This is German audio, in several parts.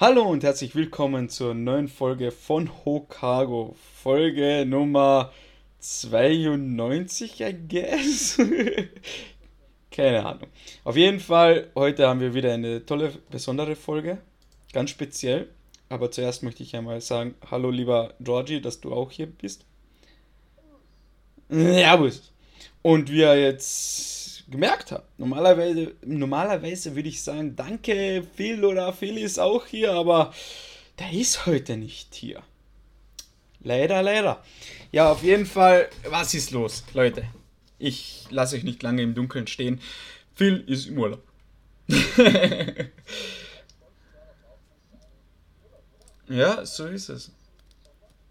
Hallo und herzlich willkommen zur neuen Folge von Hokago. Folge Nummer 92, I guess. Keine Ahnung. Auf jeden Fall, heute haben wir wieder eine tolle, besondere Folge. Ganz speziell. Aber zuerst möchte ich einmal sagen, hallo lieber Georgie, dass du auch hier bist. Servus. Und wir jetzt gemerkt habe. Normalerweise, normalerweise würde ich sagen, danke Phil oder Phil ist auch hier, aber der ist heute nicht hier. Leider, leider. Ja, auf jeden Fall, was ist los, Leute? Ich lasse euch nicht lange im Dunkeln stehen. Phil ist im Urlaub. ja, so ist es.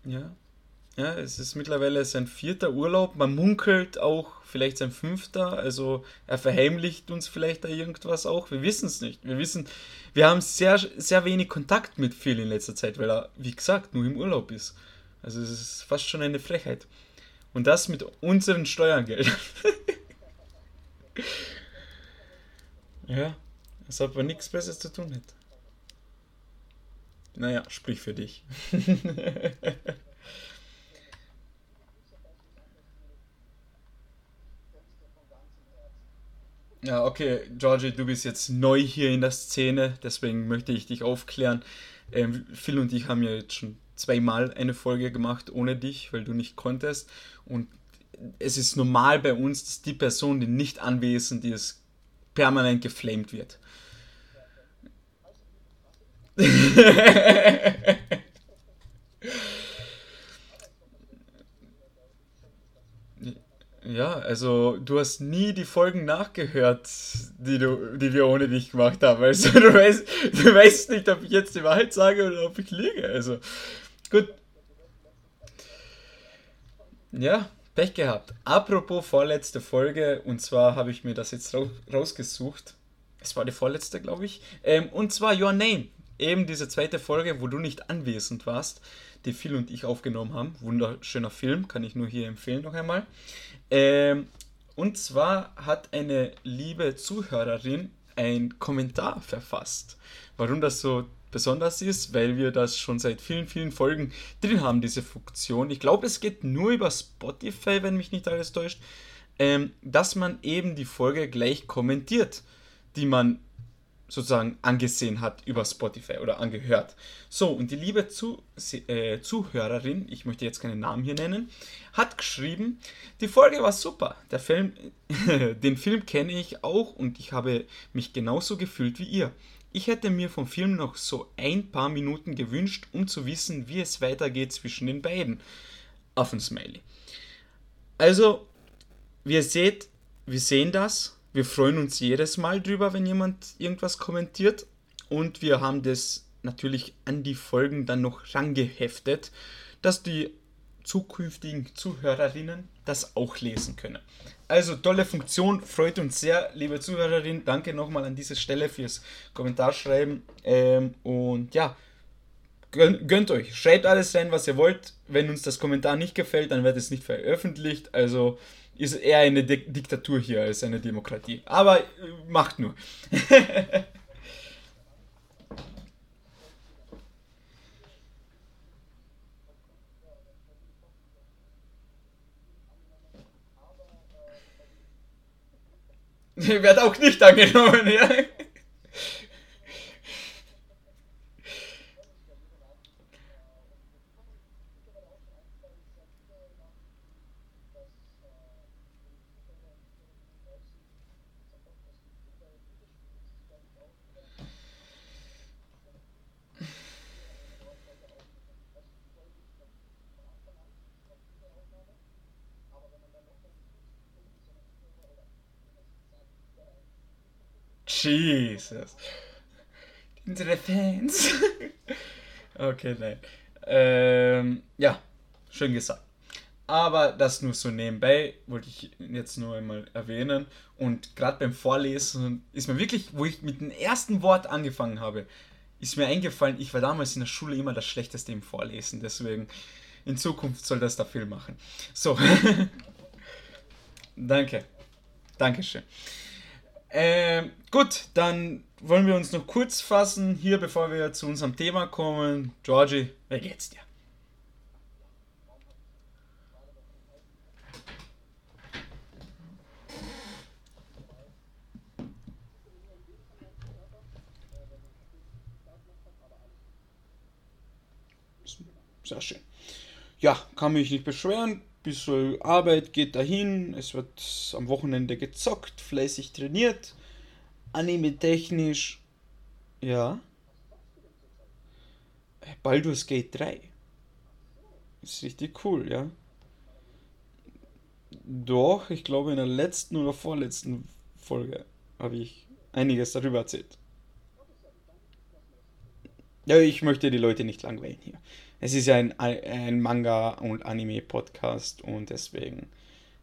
Ja. Ja, es ist mittlerweile sein vierter Urlaub. Man munkelt auch vielleicht sein fünfter. Also er verheimlicht uns vielleicht da irgendwas auch. Wir wissen es nicht. Wir wissen, wir haben sehr, sehr wenig Kontakt mit Phil in letzter Zeit, weil er, wie gesagt, nur im Urlaub ist. Also es ist fast schon eine Frechheit. Und das mit unseren Steuergeldern. ja, als ob er nichts Besseres zu tun hätte. Naja, sprich für dich. Ja, okay, Georgie, du bist jetzt neu hier in der Szene, deswegen möchte ich dich aufklären. Ähm, Phil und ich haben ja jetzt schon zweimal eine Folge gemacht ohne dich, weil du nicht konntest. Und es ist normal bei uns, dass die Person, die nicht anwesend ist, permanent geflamed wird. Ja, also du hast nie die Folgen nachgehört, die, du, die wir ohne dich gemacht haben. Also du weißt, du weißt nicht, ob ich jetzt die Wahrheit sage oder ob ich liege. Also gut. Ja, Pech gehabt. Apropos vorletzte Folge, und zwar habe ich mir das jetzt rausgesucht. Es war die vorletzte, glaube ich. Ähm, und zwar Your Name. Eben diese zweite Folge, wo du nicht anwesend warst, die Phil und ich aufgenommen haben. Wunderschöner Film, kann ich nur hier empfehlen noch einmal. Ähm, und zwar hat eine liebe Zuhörerin ein Kommentar verfasst. Warum das so besonders ist, weil wir das schon seit vielen, vielen Folgen drin haben, diese Funktion. Ich glaube, es geht nur über Spotify, wenn mich nicht alles täuscht, ähm, dass man eben die Folge gleich kommentiert, die man sozusagen angesehen hat über Spotify oder angehört. So, und die liebe Zu äh, Zuhörerin, ich möchte jetzt keinen Namen hier nennen, hat geschrieben, die Folge war super. Der Film, den Film kenne ich auch und ich habe mich genauso gefühlt wie ihr. Ich hätte mir vom Film noch so ein paar Minuten gewünscht, um zu wissen, wie es weitergeht zwischen den beiden. Affensmiley. Also, wie ihr seht, wir sehen das wir freuen uns jedes Mal drüber, wenn jemand irgendwas kommentiert. Und wir haben das natürlich an die Folgen dann noch rangeheftet, dass die zukünftigen Zuhörerinnen das auch lesen können. Also tolle Funktion, freut uns sehr, liebe Zuhörerin. Danke nochmal an dieser Stelle fürs Kommentarschreiben. Ähm, und ja, gönnt, gönnt euch. Schreibt alles rein, was ihr wollt. Wenn uns das Kommentar nicht gefällt, dann wird es nicht veröffentlicht. Also ist eher eine Di Diktatur hier als eine Demokratie. Aber äh, macht nur. Wird auch nicht angenommen, ja. Jesus. Unsere Fans. okay, nein. Ähm, ja, schön gesagt. Aber das nur so nebenbei, wollte ich jetzt nur einmal erwähnen. Und gerade beim Vorlesen ist mir wirklich, wo ich mit dem ersten Wort angefangen habe, ist mir eingefallen, ich war damals in der Schule immer das Schlechteste im Vorlesen. Deswegen in Zukunft soll das da viel machen. So. Danke. Dankeschön. Ähm, gut, dann wollen wir uns noch kurz fassen, hier bevor wir zu unserem Thema kommen. Georgie, wie geht's dir? Sehr schön. Ja, kann mich nicht beschweren. Bisschen Arbeit geht dahin. Es wird am Wochenende gezockt, fleißig trainiert. Anime-technisch. Ja. Baldur's Gate 3. Ist richtig cool, ja. Doch, ich glaube in der letzten oder vorletzten Folge habe ich einiges darüber erzählt. Ja, ich möchte die Leute nicht langweilen hier. Es ist ja ein, ein Manga- und Anime-Podcast und deswegen,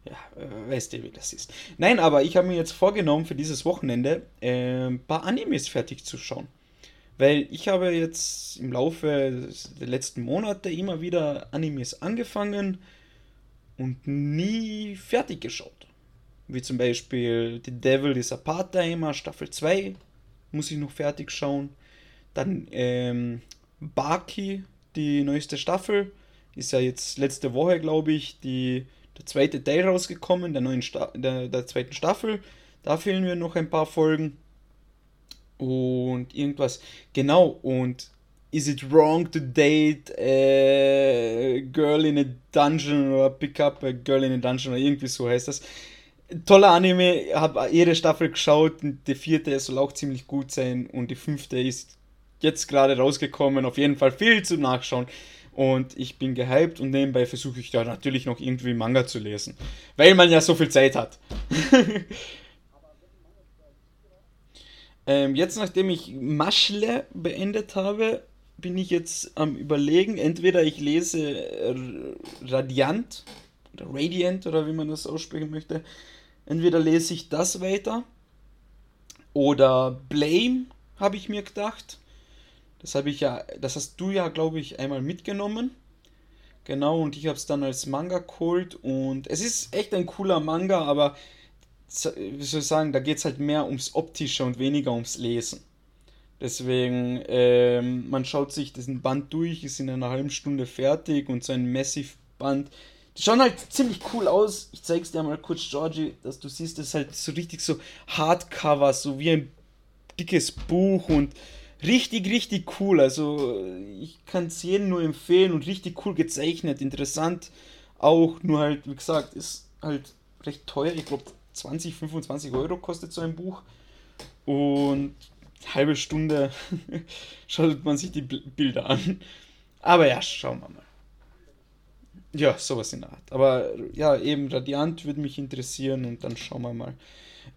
ja, äh, weißt du, wie das ist. Nein, aber ich habe mir jetzt vorgenommen, für dieses Wochenende äh, ein paar Animes fertig zu schauen. Weil ich habe jetzt im Laufe der letzten Monate immer wieder Animes angefangen und nie fertig geschaut. Wie zum Beispiel The Devil is a Part-Timer, Staffel 2 muss ich noch fertig schauen. Dann ähm, Baki, die neueste Staffel. Ist ja jetzt letzte Woche, glaube ich, die, der zweite Teil rausgekommen, der, neuen der, der zweiten Staffel. Da fehlen mir noch ein paar Folgen. Und irgendwas. Genau, und Is it wrong to date a girl in a dungeon oder pick up a girl in a dungeon oder irgendwie so heißt das. Toller Anime, habe jede Staffel geschaut die vierte soll auch ziemlich gut sein und die fünfte ist jetzt gerade rausgekommen. Auf jeden Fall viel zum Nachschauen. Und ich bin gehypt und nebenbei versuche ich da natürlich noch irgendwie Manga zu lesen. Weil man ja so viel Zeit hat. ähm, jetzt, nachdem ich Maschle beendet habe, bin ich jetzt am überlegen, entweder ich lese Radiant oder Radiant oder wie man das aussprechen möchte. Entweder lese ich das weiter oder Blame, habe ich mir gedacht. Das habe ich ja, das hast du ja, glaube ich, einmal mitgenommen. Genau, und ich habe es dann als Manga geholt und es ist echt ein cooler Manga, aber wie soll ich sagen, da geht es halt mehr ums Optische und weniger ums Lesen. Deswegen, ähm, man schaut sich diesen Band durch, ist in einer halben Stunde fertig und so ein Massive-Band. Die schauen halt ziemlich cool aus. Ich zeig's dir mal kurz, Georgie, dass du siehst, das ist halt so richtig so Hardcover, so wie ein dickes Buch und richtig, richtig cool. Also ich kann es jedem nur empfehlen und richtig cool gezeichnet, interessant. Auch nur halt, wie gesagt, ist halt recht teuer. Ich glaube 20, 25 Euro kostet so ein Buch. Und halbe Stunde schaut man sich die Bilder an. Aber ja, schauen wir mal. Ja, sowas in der Art. Aber ja, eben Radiant würde mich interessieren und dann schauen wir mal.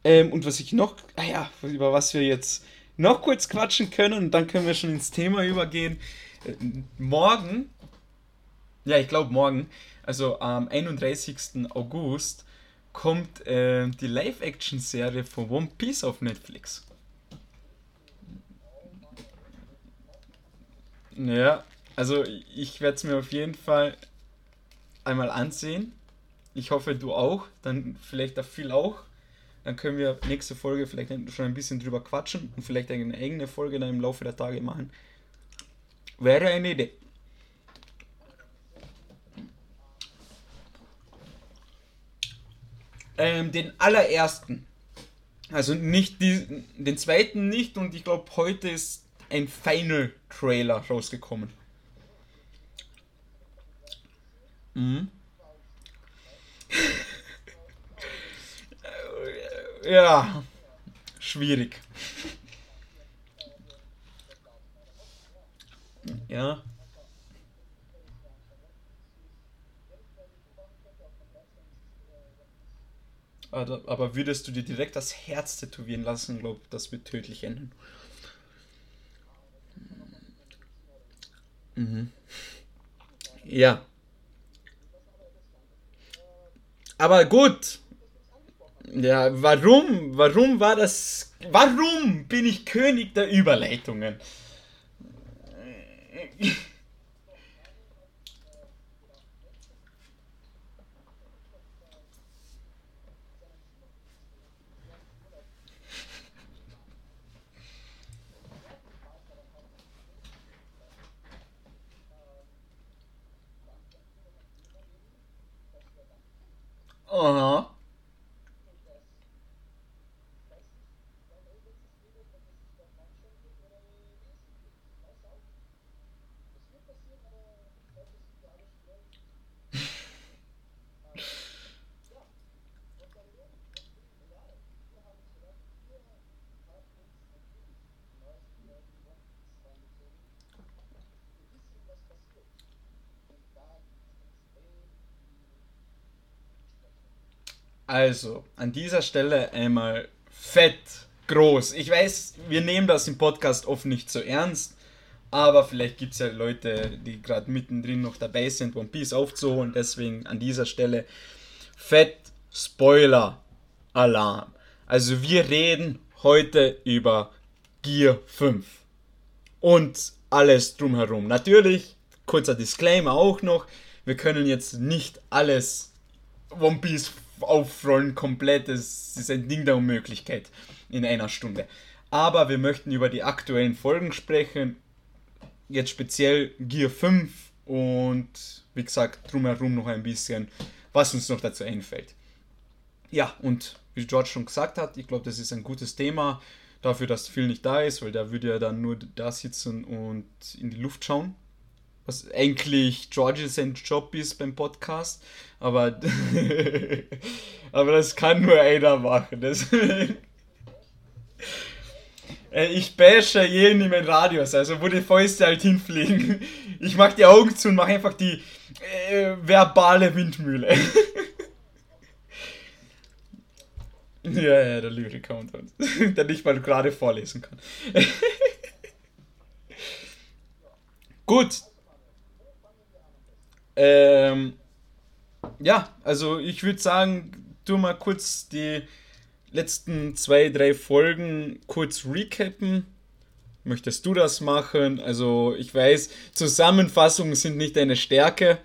Ähm, und was ich noch, ah ja, über was wir jetzt noch kurz quatschen können und dann können wir schon ins Thema übergehen. Äh, morgen, ja, ich glaube morgen, also am 31. August, kommt äh, die Live-Action-Serie von One Piece auf Netflix. Ja, also ich werde es mir auf jeden Fall einmal ansehen. Ich hoffe, du auch. Dann vielleicht auch viel auch. Dann können wir nächste Folge vielleicht schon ein bisschen drüber quatschen und vielleicht eine eigene Folge dann im Laufe der Tage machen. Wäre eine Idee. Ähm, den allerersten. Also nicht die, den zweiten nicht und ich glaube heute ist ein Final Trailer rausgekommen. Mhm. Ja, schwierig. Ja. Aber würdest du dir direkt das Herz tätowieren lassen, glaube das wird tödlich enden. Mhm. Ja. Aber gut, ja, warum? Warum war das. Warum bin ich König der Überleitungen? Uh-huh. Also, an dieser Stelle einmal fett groß. Ich weiß, wir nehmen das im Podcast oft nicht so ernst, aber vielleicht gibt es ja Leute, die gerade mittendrin noch dabei sind, One Piece aufzuholen. Deswegen an dieser Stelle fett Spoiler Alarm. Also wir reden heute über Gear 5 und alles drumherum. Natürlich, kurzer Disclaimer auch noch, wir können jetzt nicht alles One Piece aufrollen komplett. Das ist ein Ding der Unmöglichkeit in einer Stunde. Aber wir möchten über die aktuellen Folgen sprechen. Jetzt speziell Gear 5 und wie gesagt drumherum noch ein bisschen, was uns noch dazu einfällt. Ja, und wie George schon gesagt hat, ich glaube, das ist ein gutes Thema dafür, dass viel nicht da ist, weil der würde ja dann nur da sitzen und in die Luft schauen was eigentlich George sein Job ist beim Podcast, aber, aber das kann nur einer machen. Deswegen. Ich bashe jeden in meinen Radius, also wo die Fäuste halt hinfliegen. Ich mach die Augen zu und mach einfach die äh, verbale Windmühle. ja, ja, der Lyric-Count, der nicht mal gerade vorlesen kann. Gut, ähm, ja, also ich würde sagen, tu mal kurz die letzten zwei, drei Folgen kurz recappen. Möchtest du das machen? Also ich weiß, Zusammenfassungen sind nicht deine Stärke.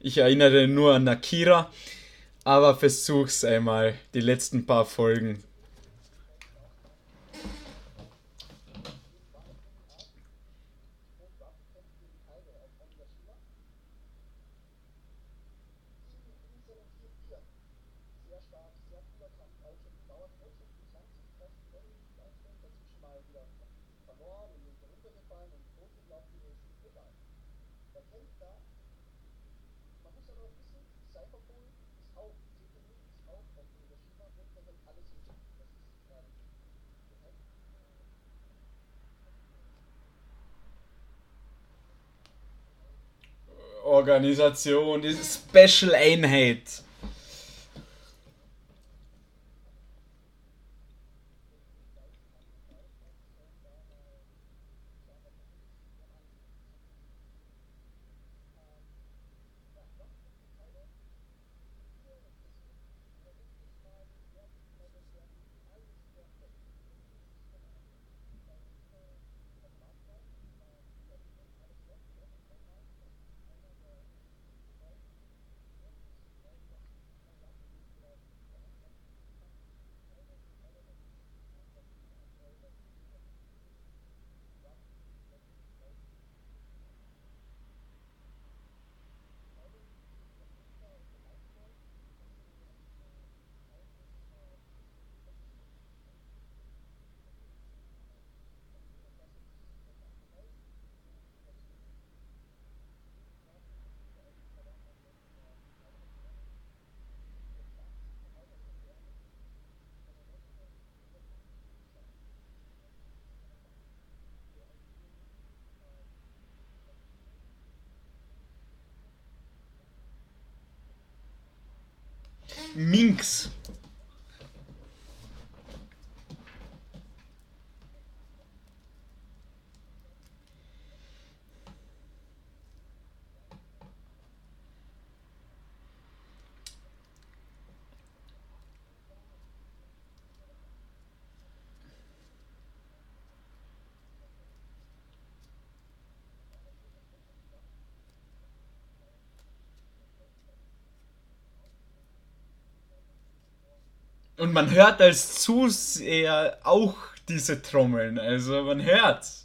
Ich erinnere nur an Akira. Aber versuch's einmal, die letzten paar Folgen Organisation, diese Special Einheit. Minx. Und man hört als Zuseher auch diese Trommeln. Also man hört's.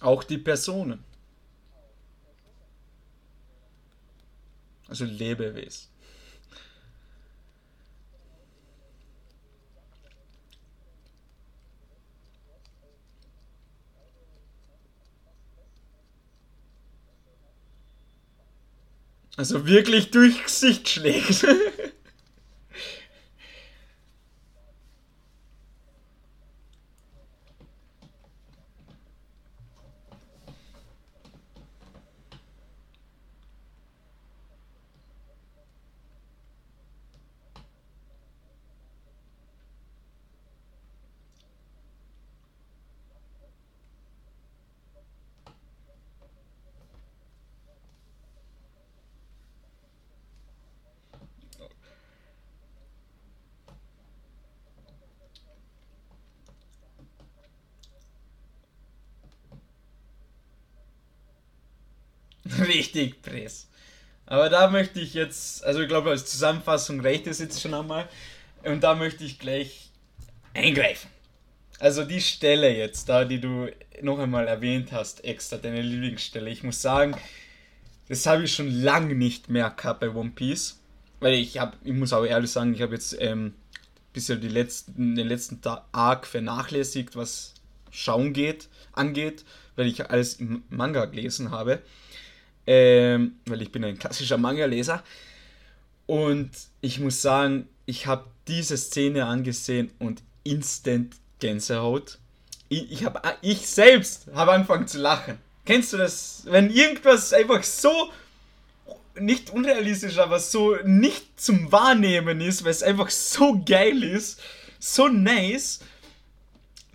Auch die Personen. Also Lebewesen. Also wirklich durch Gesicht schlägt. Richtig Press. Aber da möchte ich jetzt, also ich glaube, als Zusammenfassung reicht es jetzt schon einmal. Und da möchte ich gleich eingreifen. Also die Stelle jetzt, da, die du noch einmal erwähnt hast, extra, deine Lieblingsstelle. Ich muss sagen, das habe ich schon lange nicht mehr gehabt bei One Piece. Weil ich habe, ich muss aber ehrlich sagen, ich habe jetzt ähm, bisher die letzten, den letzten Arc vernachlässigt, was Schauen geht, angeht, weil ich alles im Manga gelesen habe ähm, weil ich bin ein klassischer Manga-Leser. Und ich muss sagen, ich habe diese Szene angesehen und instant Gänsehaut. Ich, ich, hab, ich selbst habe angefangen zu lachen. Kennst du das? Wenn irgendwas einfach so nicht unrealistisch, aber so nicht zum Wahrnehmen ist, weil es einfach so geil ist, so nice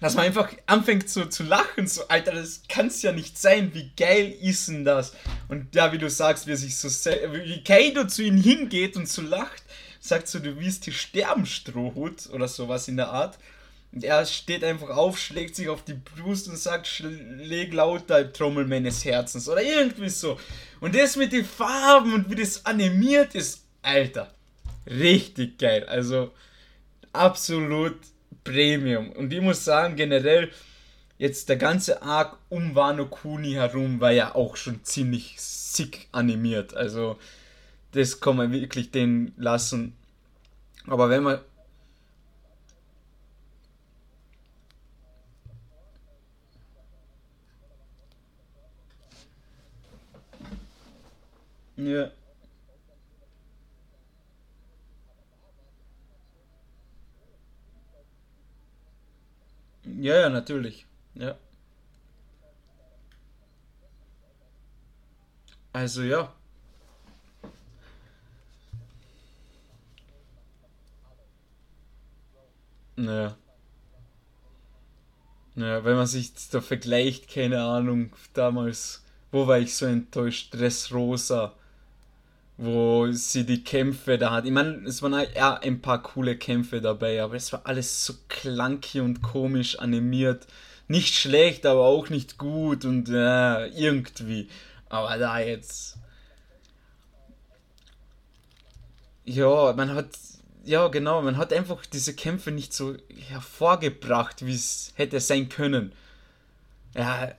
dass man einfach anfängt zu, zu lachen, so, Alter, das kann es ja nicht sein, wie geil ist denn das? Und ja, wie du sagst, wie sich so, wie Kaido zu ihm hingeht und so lacht, sagt so, du wirst hier sterben, Strohhut, oder sowas in der Art. Und er steht einfach auf, schlägt sich auf die Brust und sagt, schläg lauter Trommel meines Herzens, oder irgendwie so. Und das mit den Farben und wie das animiert ist, Alter, richtig geil, also absolut Premium. Und ich muss sagen, generell, jetzt der ganze Arc um Wano Kuni herum war ja auch schon ziemlich sick animiert. Also, das kann man wirklich den lassen. Aber wenn man. Ja. Ja, ja, natürlich. Ja. Also ja. Naja. Naja, wenn man sich da vergleicht, keine Ahnung, damals, wo war ich so enttäuscht? Dressrosa wo sie die Kämpfe da hat. Ich meine, es waren ja ein paar coole Kämpfe dabei, aber es war alles so clunky und komisch animiert. Nicht schlecht, aber auch nicht gut und äh, irgendwie. Aber da jetzt. Ja, man hat. Ja, genau, man hat einfach diese Kämpfe nicht so hervorgebracht, wie es hätte sein können. Ja,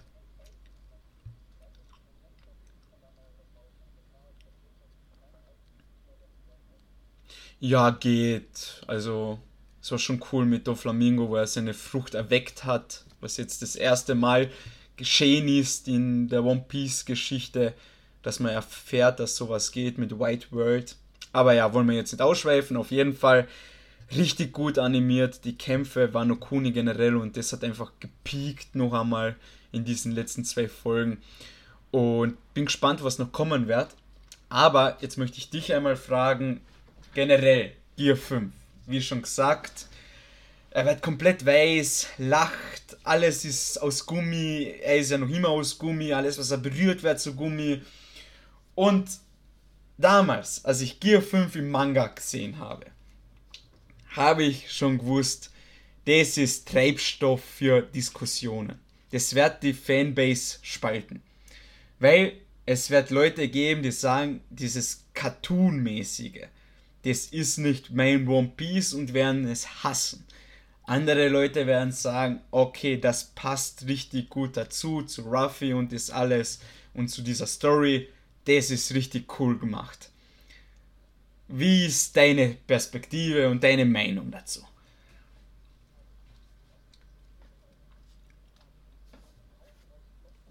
Ja, geht. Also, es war schon cool mit Doflamingo, wo er seine Frucht erweckt hat, was jetzt das erste Mal geschehen ist in der One Piece Geschichte, dass man erfährt, dass sowas geht mit White World. Aber ja, wollen wir jetzt nicht ausschweifen. Auf jeden Fall richtig gut animiert. Die Kämpfe waren Kuni generell und das hat einfach gepiekt noch einmal in diesen letzten zwei Folgen. Und bin gespannt, was noch kommen wird. Aber jetzt möchte ich dich einmal fragen, generell Gear 5. Wie schon gesagt, er wird komplett weiß, lacht, alles ist aus Gummi, er ist ja noch immer aus Gummi, alles was er berührt wird zu Gummi. Und damals, als ich Gear 5 im Manga gesehen habe, habe ich schon gewusst, das ist Treibstoff für Diskussionen. Das wird die Fanbase spalten. Weil es wird Leute geben, die sagen, dieses Cartoon-mäßige, das ist nicht mein One Piece und werden es hassen. Andere Leute werden sagen, okay, das passt richtig gut dazu, zu Ruffy und das alles und zu dieser Story. Das ist richtig cool gemacht. Wie ist deine Perspektive und deine Meinung dazu?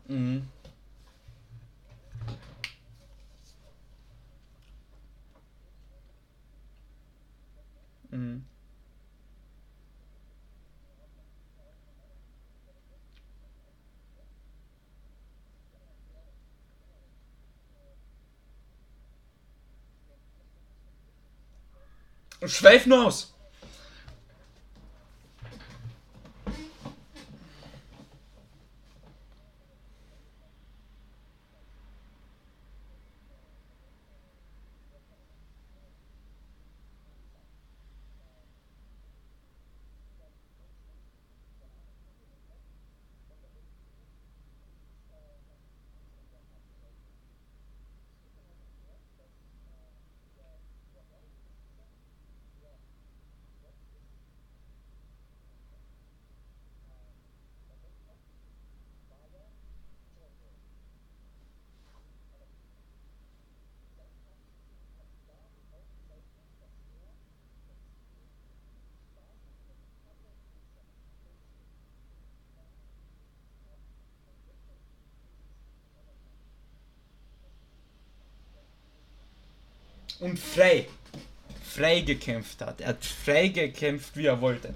Mhm. Mhm. Schweif nur aus. Und frei, frei gekämpft hat. Er hat frei gekämpft, wie er wollte.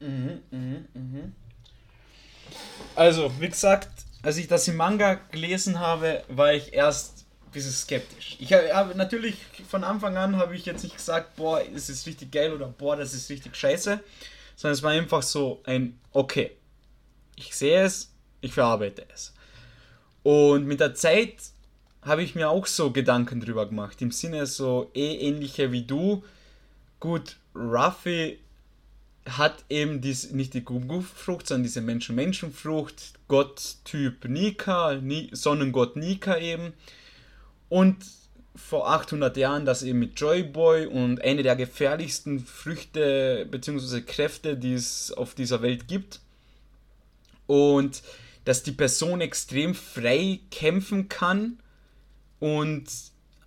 Mhm, mhm, mhm. Also, wie gesagt, als ich das im Manga gelesen habe, war ich erst ein bisschen skeptisch. Ich habe natürlich von Anfang an habe ich jetzt nicht gesagt, boah, es ist richtig geil oder boah, das ist richtig scheiße, sondern es war einfach so ein okay. Ich sehe es, ich verarbeite es. Und mit der Zeit habe ich mir auch so Gedanken drüber gemacht, im Sinne so eh ähnliche wie du. Gut, Ruffy hat eben dies, nicht die Gumguf-Frucht, sondern diese Menschen-Menschen-Frucht, Gott-Typ Nika, Ni Sonnengott Nika eben. Und vor 800 Jahren das eben mit Joy Boy und eine der gefährlichsten Früchte bzw. Kräfte, die es auf dieser Welt gibt. Und dass die Person extrem frei kämpfen kann und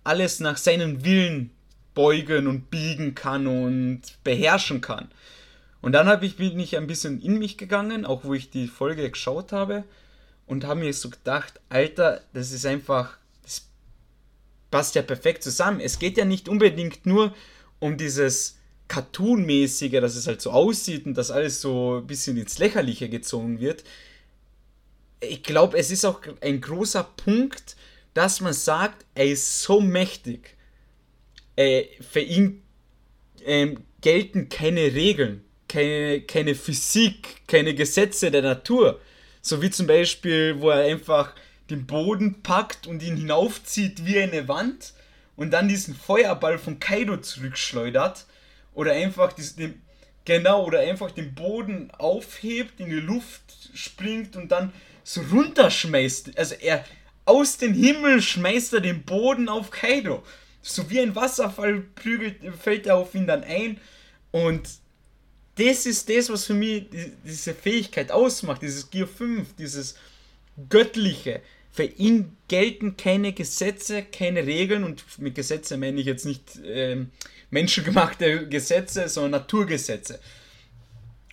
alles nach seinem Willen beugen und biegen kann und beherrschen kann. Und dann habe ich, bin ich ein bisschen in mich gegangen, auch wo ich die Folge geschaut habe, und habe mir so gedacht, Alter, das ist einfach, das passt ja perfekt zusammen. Es geht ja nicht unbedingt nur um dieses Cartoon-mäßige, dass es halt so aussieht und dass alles so ein bisschen ins Lächerliche gezogen wird. Ich glaube, es ist auch ein großer Punkt, dass man sagt, er ist so mächtig. Äh, für ihn ähm, gelten keine Regeln keine, keine Physik, keine Gesetze der Natur. So wie zum Beispiel, wo er einfach den Boden packt und ihn hinaufzieht wie eine Wand und dann diesen Feuerball von Kaido zurückschleudert. Oder einfach diesen, genau, oder einfach den Boden aufhebt, in die Luft springt und dann so runterschmeißt. Also er aus dem Himmel schmeißt er den Boden auf Kaido. So wie ein Wasserfall prügelt, fällt er auf ihn dann ein. Und das ist das, was für mich diese Fähigkeit ausmacht, dieses Gear 5, dieses Göttliche. Für ihn gelten keine Gesetze, keine Regeln und mit Gesetze meine ich jetzt nicht äh, menschengemachte Gesetze, sondern Naturgesetze.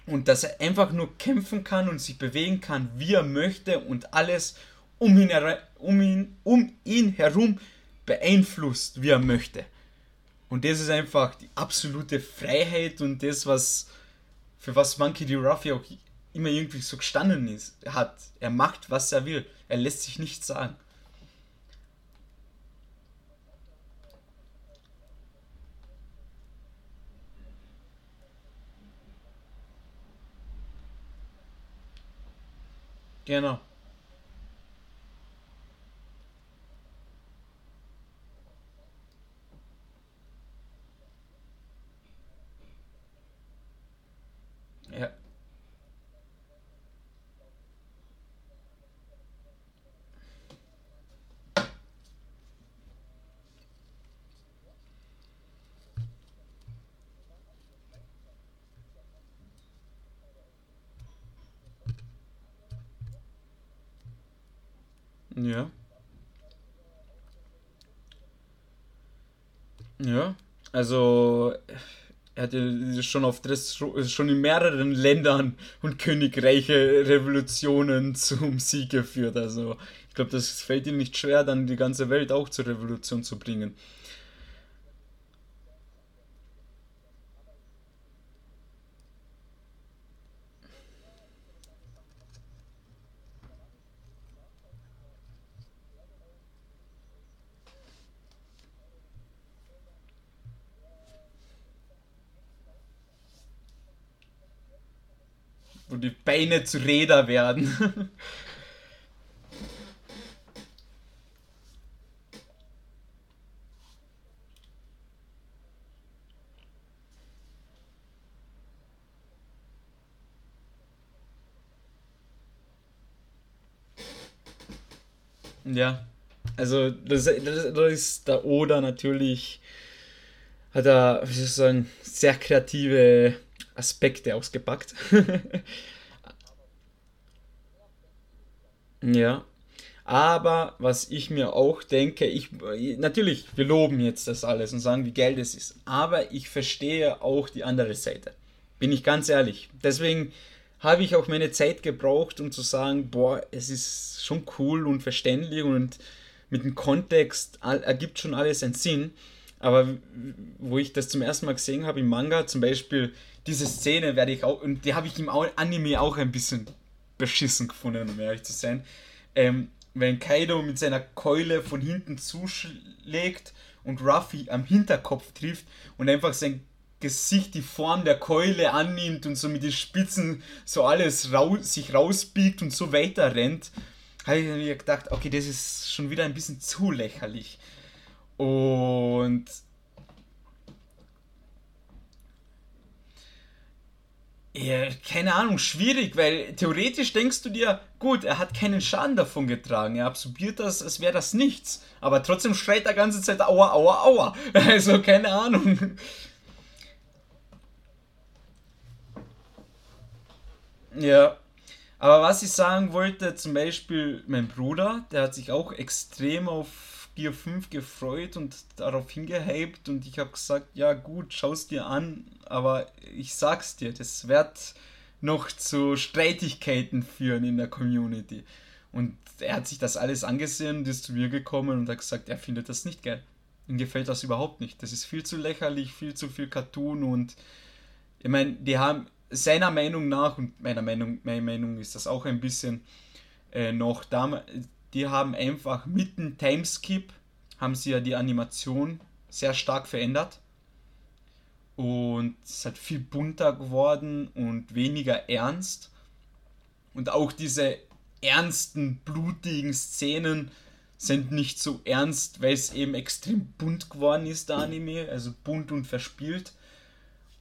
Und dass er einfach nur kämpfen kann und sich bewegen kann, wie er möchte und alles um ihn, um ihn, um ihn herum beeinflusst, wie er möchte. Und das ist einfach die absolute Freiheit und das, was für was Monkey D. Ruffy auch immer irgendwie so gestanden ist, hat. Er macht, was er will. Er lässt sich nichts sagen. Genau. Ja. Ja. Ja. Also, er hat ja schon auf das schon in mehreren Ländern und Königreiche Revolutionen zum Sieg geführt. Also, ich glaube, das fällt ihm nicht schwer, dann die ganze Welt auch zur Revolution zu bringen. Die Beine zu Räder werden. Ja, also das, das, das ist der Oda natürlich, hat er, wie soll ich sagen, sehr kreative Aspekte ausgepackt. ja. Aber was ich mir auch denke, ich natürlich, wir loben jetzt das alles und sagen, wie geil das ist. Aber ich verstehe auch die andere Seite. Bin ich ganz ehrlich. Deswegen habe ich auch meine Zeit gebraucht, um zu sagen, boah, es ist schon cool und verständlich und mit dem Kontext ergibt schon alles einen Sinn. Aber wo ich das zum ersten Mal gesehen habe im Manga, zum Beispiel diese Szene werde ich auch, und die habe ich im Anime auch ein bisschen beschissen gefunden, um ehrlich zu sein. Ähm, wenn Kaido mit seiner Keule von hinten zuschlägt und Ruffy am Hinterkopf trifft und einfach sein Gesicht die Form der Keule annimmt und so mit den Spitzen so alles raus, sich rausbiegt und so weiter rennt, habe ich mir gedacht, okay, das ist schon wieder ein bisschen zu lächerlich. Und Ja, keine Ahnung, schwierig, weil theoretisch denkst du dir, gut, er hat keinen Schaden davon getragen, er absorbiert das, als wäre das nichts. Aber trotzdem schreit er ganze Zeit Aua, Aua, Aua. Also keine Ahnung. Ja. Aber was ich sagen wollte, zum Beispiel mein Bruder, der hat sich auch extrem auf Gear 5 gefreut und darauf hingehypt und ich habe gesagt, ja gut, schau's dir an, aber ich sag's dir, das wird noch zu Streitigkeiten führen in der Community. Und er hat sich das alles angesehen und ist zu mir gekommen und hat gesagt, er findet das nicht geil. Ihm gefällt das überhaupt nicht. Das ist viel zu lächerlich, viel zu viel Cartoon und ich meine, die haben seiner Meinung nach, und meiner Meinung, meine Meinung ist das auch ein bisschen äh, noch da, die haben einfach mit dem Timeskip, haben sie ja die Animation sehr stark verändert und es ist halt viel bunter geworden und weniger ernst. Und auch diese ernsten, blutigen Szenen sind nicht so ernst, weil es eben extrem bunt geworden ist, der Anime, also bunt und verspielt.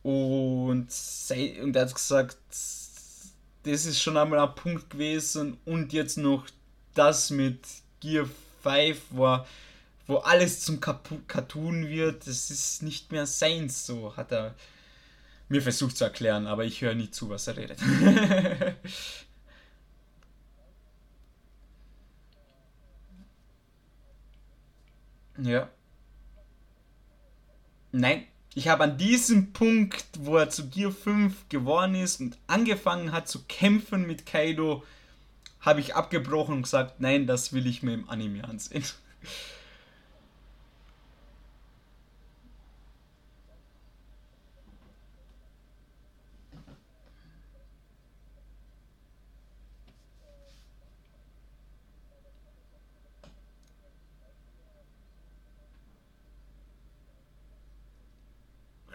Und, und er hat gesagt, das ist schon einmal ein Punkt gewesen. Und jetzt noch das mit Gear 5, wo wo alles zum Cartoon wird, das ist nicht mehr seins, so hat er mir versucht zu erklären, aber ich höre nie zu, was er redet. ja. Nein, ich habe an diesem Punkt, wo er zu Gear 5 geworden ist und angefangen hat zu kämpfen mit Kaido, habe ich abgebrochen und gesagt, nein, das will ich mir im Anime ansehen.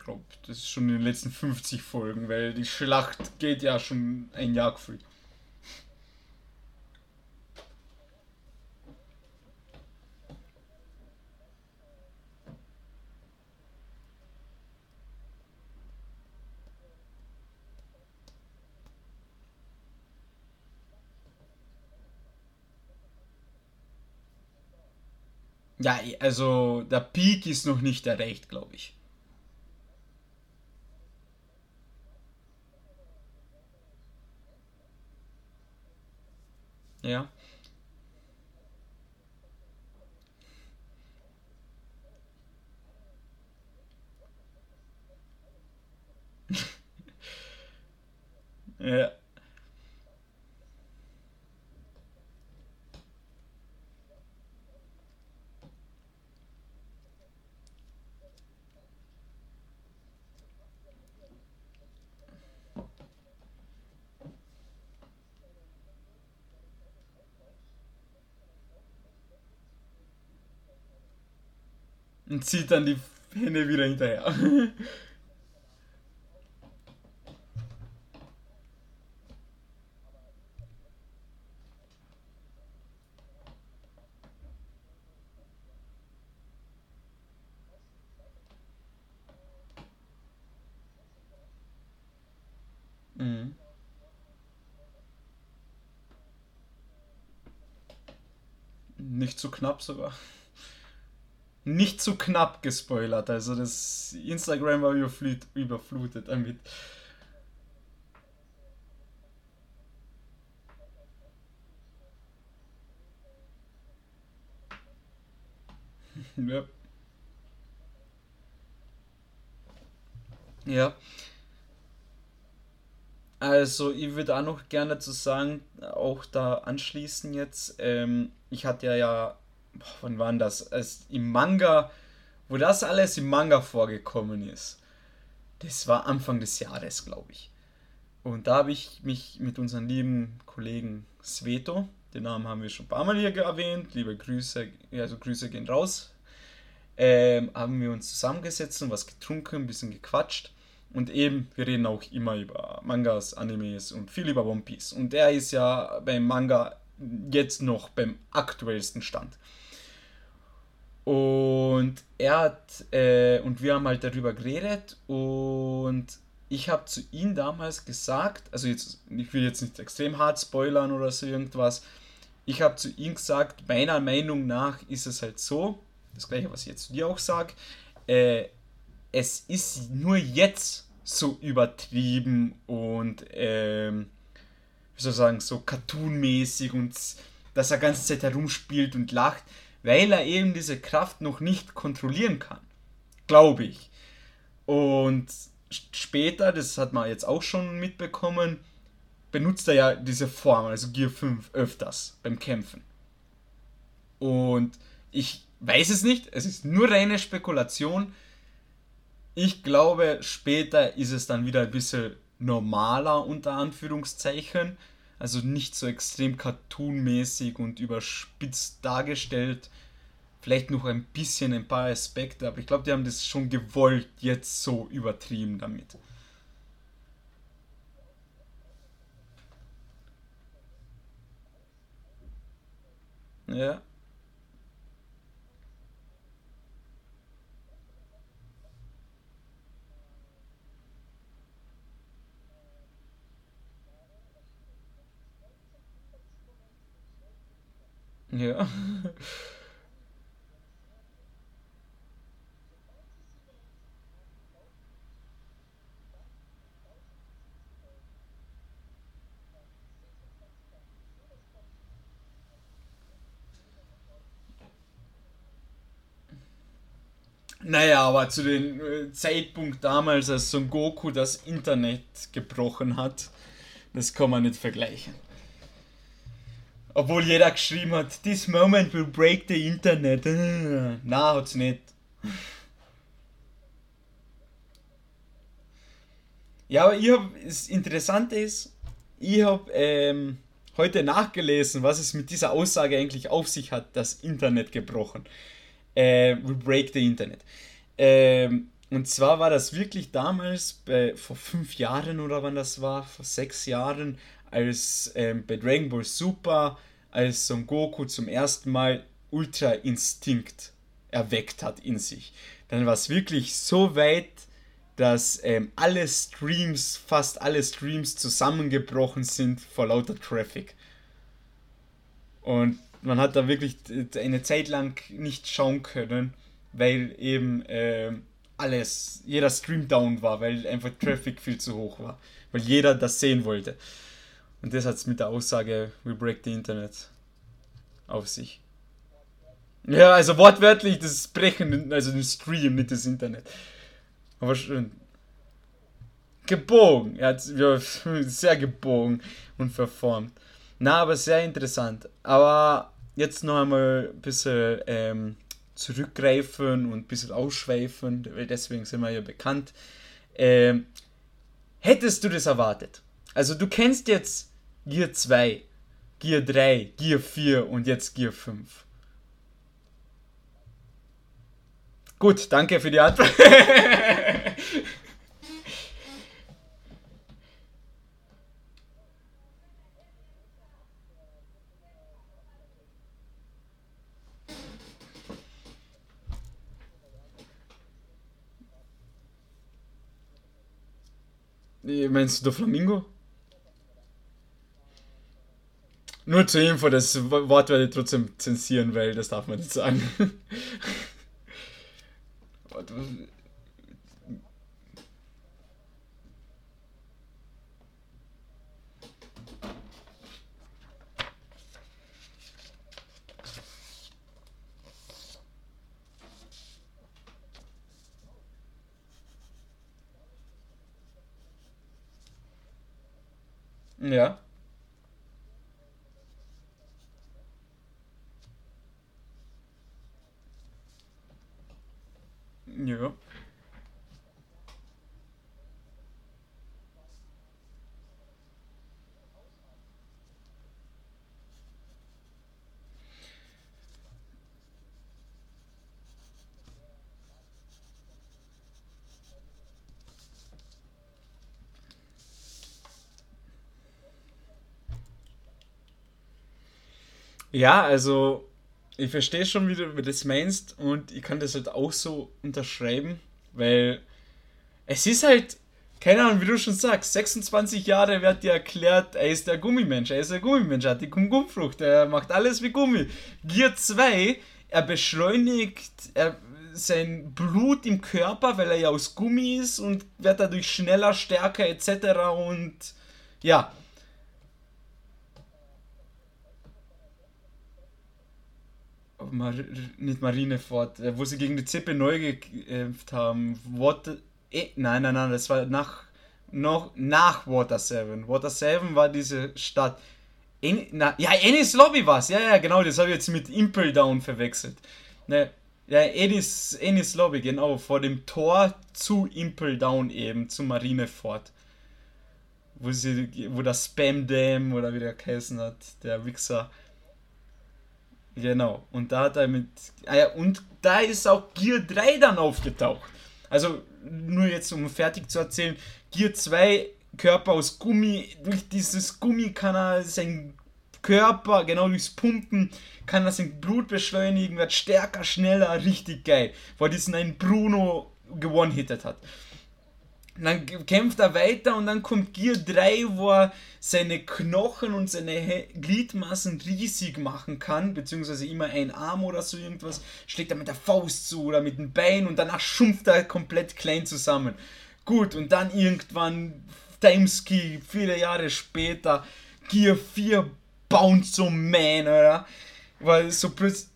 glaube, das ist schon in den letzten 50 Folgen, weil die Schlacht geht ja schon ein Jahr gefühlt. Ja, also der Peak ist noch nicht erreicht, glaube ich. Ja. ja. Und zieht dann die Hände wieder hinterher. mhm. Nicht zu knapp sogar nicht zu knapp gespoilert. Also das Instagram war überflut, überflutet damit. ja. Ja. Also, ich würde auch noch gerne zu sagen, auch da anschließen jetzt. Ähm, ich hatte ja boah, wann war das? Als im Manga, wo das alles im Manga vorgekommen ist. Das war Anfang des Jahres, glaube ich. Und da habe ich mich mit unserem lieben Kollegen Sveto, den Namen haben wir schon ein paar Mal hier erwähnt, liebe Grüße, also Grüße gehen raus, ähm, haben wir uns zusammengesetzt und was getrunken, ein bisschen gequatscht. Und eben, wir reden auch immer über Mangas, Animes und viel über One Piece. Und er ist ja beim Manga jetzt noch beim aktuellsten Stand. Und er hat, äh, und wir haben halt darüber geredet und ich habe zu ihm damals gesagt, also jetzt, ich will jetzt nicht extrem hart spoilern oder so irgendwas, ich habe zu ihm gesagt, meiner Meinung nach ist es halt so, das gleiche, was ich jetzt zu dir auch sage, äh, es ist nur jetzt so übertrieben und, ähm, wie soll ich sagen, so cartoonmäßig und dass er ganze Zeit herumspielt und lacht weil er eben diese Kraft noch nicht kontrollieren kann. Glaube ich. Und später, das hat man jetzt auch schon mitbekommen, benutzt er ja diese Form, also Gear 5, öfters beim Kämpfen. Und ich weiß es nicht, es ist nur reine Spekulation. Ich glaube, später ist es dann wieder ein bisschen normaler, unter Anführungszeichen also nicht so extrem cartoonmäßig und überspitzt dargestellt. Vielleicht noch ein bisschen ein paar Aspekte, aber ich glaube, die haben das schon gewollt, jetzt so übertrieben damit. Ja. Ja. Naja, aber zu dem äh, Zeitpunkt damals, als Son Goku das Internet gebrochen hat, das kann man nicht vergleichen. Obwohl jeder geschrieben hat, this moment will break the Internet. Na, hat's nicht. Ja, aber ich hab, das Interessante ist, ich habe ähm, heute nachgelesen, was es mit dieser Aussage eigentlich auf sich hat, das Internet gebrochen. Äh, will break the Internet. Ähm, und zwar war das wirklich damals, bei, vor fünf Jahren oder wann das war, vor sechs Jahren, als ähm, bei Dragon Ball Super, als Son Goku zum ersten Mal Ultra Instinkt erweckt hat in sich. Dann war es wirklich so weit, dass ähm, alle Streams, fast alle Streams zusammengebrochen sind vor lauter Traffic. Und man hat da wirklich eine Zeit lang nicht schauen können, weil eben äh, alles, jeder Stream down war, weil einfach Traffic viel zu hoch war, weil jeder das sehen wollte. Und das hat es mit der Aussage We break the Internet auf sich. Ja, also wortwörtlich das Brechen, also den Stream, nicht das Internet. Aber schön. Gebogen. Er hat ja, sehr gebogen und verformt. Na, aber sehr interessant. Aber jetzt noch einmal ein bisschen ähm, zurückgreifen und ein bisschen ausschweifen, weil deswegen sind wir ja bekannt. Ähm, hättest du das erwartet? Also du kennst jetzt Gear 2, Gear 3, Gear 4 und jetzt Gear 5. Gut, danke für die Antwort. Meinst du Flamingo? Nur zur Info, das Wort werde ich trotzdem zensieren, weil das darf man nicht sagen. Ja. Ja. Ja, also ich verstehe schon, wie du das meinst und ich kann das halt auch so unterschreiben, weil es ist halt, keine Ahnung, wie du schon sagst, 26 Jahre wird dir erklärt, er ist der Gummimensch, er ist der Gummimensch, er hat die Gummifrucht, er macht alles wie Gummi. Gear 2, er beschleunigt er, sein Blut im Körper, weil er ja aus Gummi ist und wird dadurch schneller, stärker etc. und ja, Mar nicht Marineford, äh, wo sie gegen die Zippe neu gekämpft haben. Water, eh, nein, nein, nein, das war nach, noch nach Water 7. Water 7 war diese Stadt. En, na, ja, Ennis Lobby war es. Ja, ja, genau, das habe ich jetzt mit Impel Down verwechselt. Ne, ja, Ennis, Ennis Lobby, genau, vor dem Tor zu Impel Down eben, zu Marineford. Wo, sie, wo das Spam Dam oder wie der geheißen hat, der Wichser Genau. Und da hat er mit. Ah ja, und da ist auch Gear 3 dann aufgetaucht. Also, nur jetzt um fertig zu erzählen, Gear 2, Körper aus Gummi, durch dieses Gummi kann er sein Körper, genau durchs Pumpen, kann er sein Blut beschleunigen, wird stärker, schneller, richtig geil. Weil diesen einen Bruno gewonnen-hittet hat dann kämpft er weiter und dann kommt Gear 3, wo er seine Knochen und seine Gliedmaßen riesig machen kann, beziehungsweise immer ein Arm oder so irgendwas, schlägt er mit der Faust zu oder mit dem Bein und danach schumpft er komplett klein zusammen. Gut, und dann irgendwann Timeski, viele Jahre später, Gear 4 Bounce zum Man, oder? Weil so plötzlich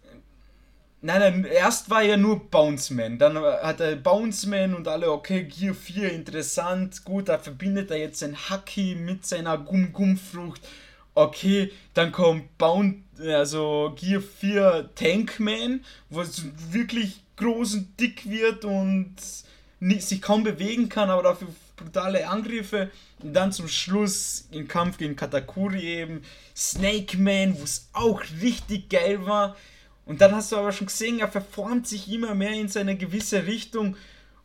Nein, nein, erst war ja nur Bounceman. Dann hat er Bounceman und alle, okay, Gear 4, interessant, gut, da verbindet er jetzt sein Haki mit seiner Gum-Gum-Frucht. Okay, dann kommt Bound, also Gear 4 Tankman, wo es wirklich groß und dick wird und sich kaum bewegen kann, aber dafür brutale Angriffe. Und dann zum Schluss im Kampf gegen Katakuri eben Snake Man, wo es auch richtig geil war. Und dann hast du aber schon gesehen, er verformt sich immer mehr in seine gewisse Richtung.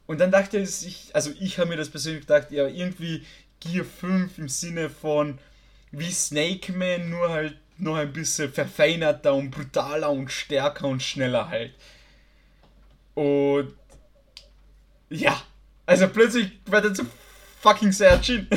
Und dann dachte ich, also ich habe mir das persönlich gedacht, ja, irgendwie Gear 5 im Sinne von wie Snake Man, nur halt noch ein bisschen verfeinerter und brutaler und stärker und schneller halt. Und ja, also plötzlich wird er zu fucking Sergin.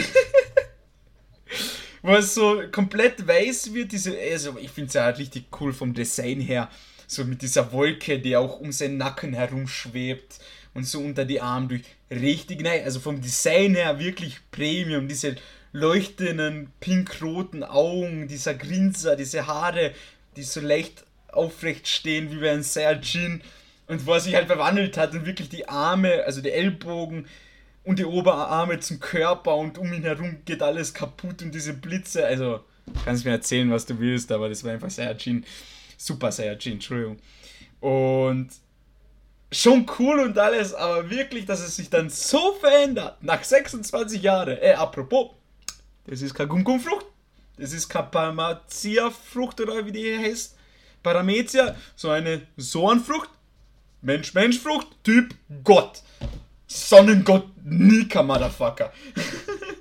wo es so komplett weiß wird. Diese, also ich finde es ja richtig cool vom Design her. So mit dieser Wolke, die auch um seinen Nacken herumschwebt und so unter die Arme durch. Richtig nice. Also vom Design her wirklich Premium. Diese leuchtenden pink-roten Augen, dieser Grinser, diese Haare, die so leicht aufrecht stehen wie bei einem Saiyajin und wo er sich halt verwandelt hat und wirklich die Arme, also die Ellbogen und die Oberarme zum Körper und um ihn herum geht alles kaputt und diese Blitze, also kannst mir erzählen, was du willst, aber das war einfach Saiyajin, Super Saiyajin, Entschuldigung. Und schon cool und alles, aber wirklich, dass es sich dann so verändert, nach 26 Jahren, äh, apropos, das ist keine Gumgumfrucht, das ist keine Parmazia-Frucht oder wie die heißt, Paramezia, so eine Sohnfrucht, Mensch-Mensch-Frucht, Typ Gott. Sonnengott Nika, Motherfucker.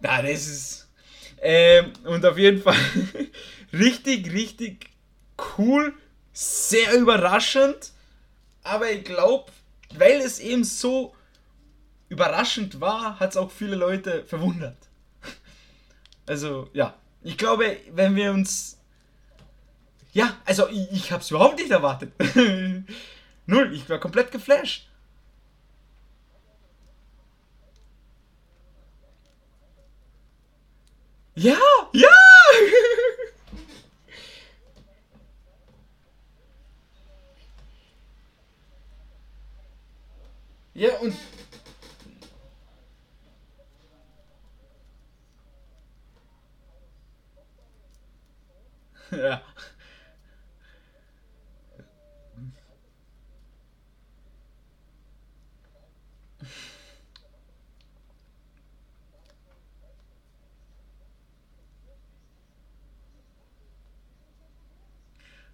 Na, das ist. Ähm, und auf jeden Fall richtig, richtig cool, sehr überraschend. Aber ich glaube, weil es eben so überraschend war, hat es auch viele Leute verwundert. Also, ja. Ich glaube, wenn wir uns ja, also ich, ich habe es überhaupt nicht erwartet. Null, ich war komplett geflasht. Ja, ja! ja, und. Ja.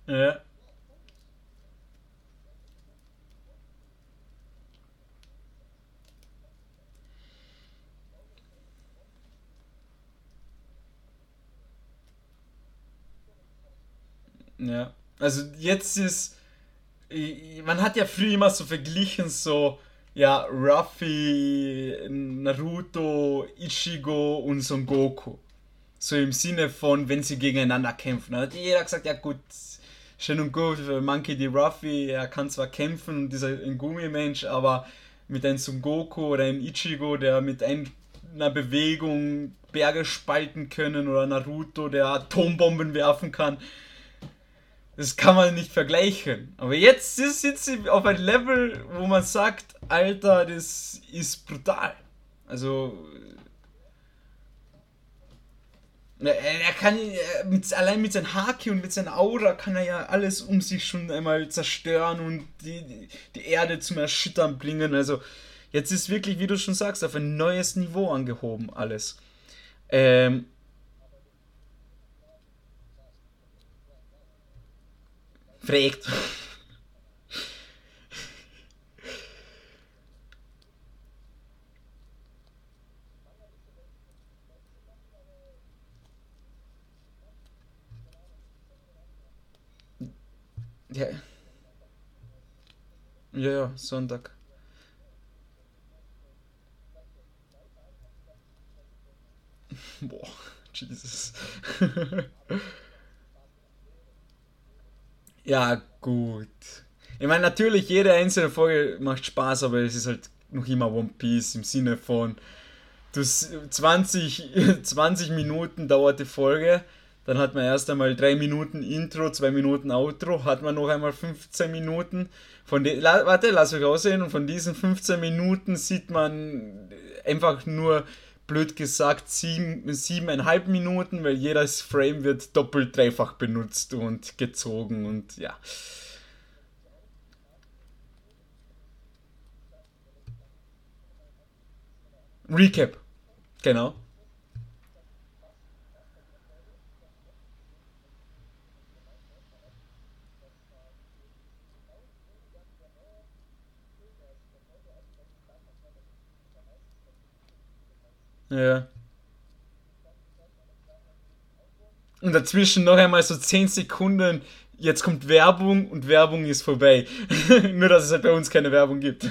Ja. Ja. Also jetzt ist. Man hat ja früher immer so verglichen, so, ja, Ruffy, Naruto, Ichigo und Son Goku. So im Sinne von, wenn sie gegeneinander kämpfen. Da hat jeder gesagt, ja gut, schön und gut für Monkey D. Ruffy, er kann zwar kämpfen, dieser ein Gummimensch, aber mit einem Son Goku oder einem Ichigo, der mit einer Bewegung Berge spalten können oder Naruto, der Atombomben werfen kann. Das kann man nicht vergleichen. Aber jetzt sind sie auf ein Level, wo man sagt, Alter, das ist brutal. Also er kann mit, allein mit seinem Haki und mit seiner Aura kann er ja alles um sich schon einmal zerstören und die, die Erde zum Erschüttern bringen. Also jetzt ist wirklich, wie du schon sagst, auf ein neues Niveau angehoben alles. Ähm, fragt. Ja. Ja, ja, Sonntag. Boah, Jesus. ja, gut. Ich meine, natürlich, jede einzelne Folge macht Spaß, aber es ist halt noch immer One Piece im Sinne von, du 20, 20 Minuten dauert die Folge dann hat man erst einmal drei Minuten Intro, zwei Minuten Outro, hat man noch einmal 15 Minuten. Von den, warte, lass euch aussehen. Und von diesen 15 Minuten sieht man einfach nur, blöd gesagt, sieben, siebeneinhalb Minuten, weil jedes Frame wird doppelt, dreifach benutzt und gezogen und ja. Recap. Genau. Ja. Und dazwischen noch einmal so 10 Sekunden, jetzt kommt Werbung und Werbung ist vorbei. Nur, dass es halt bei uns keine Werbung gibt.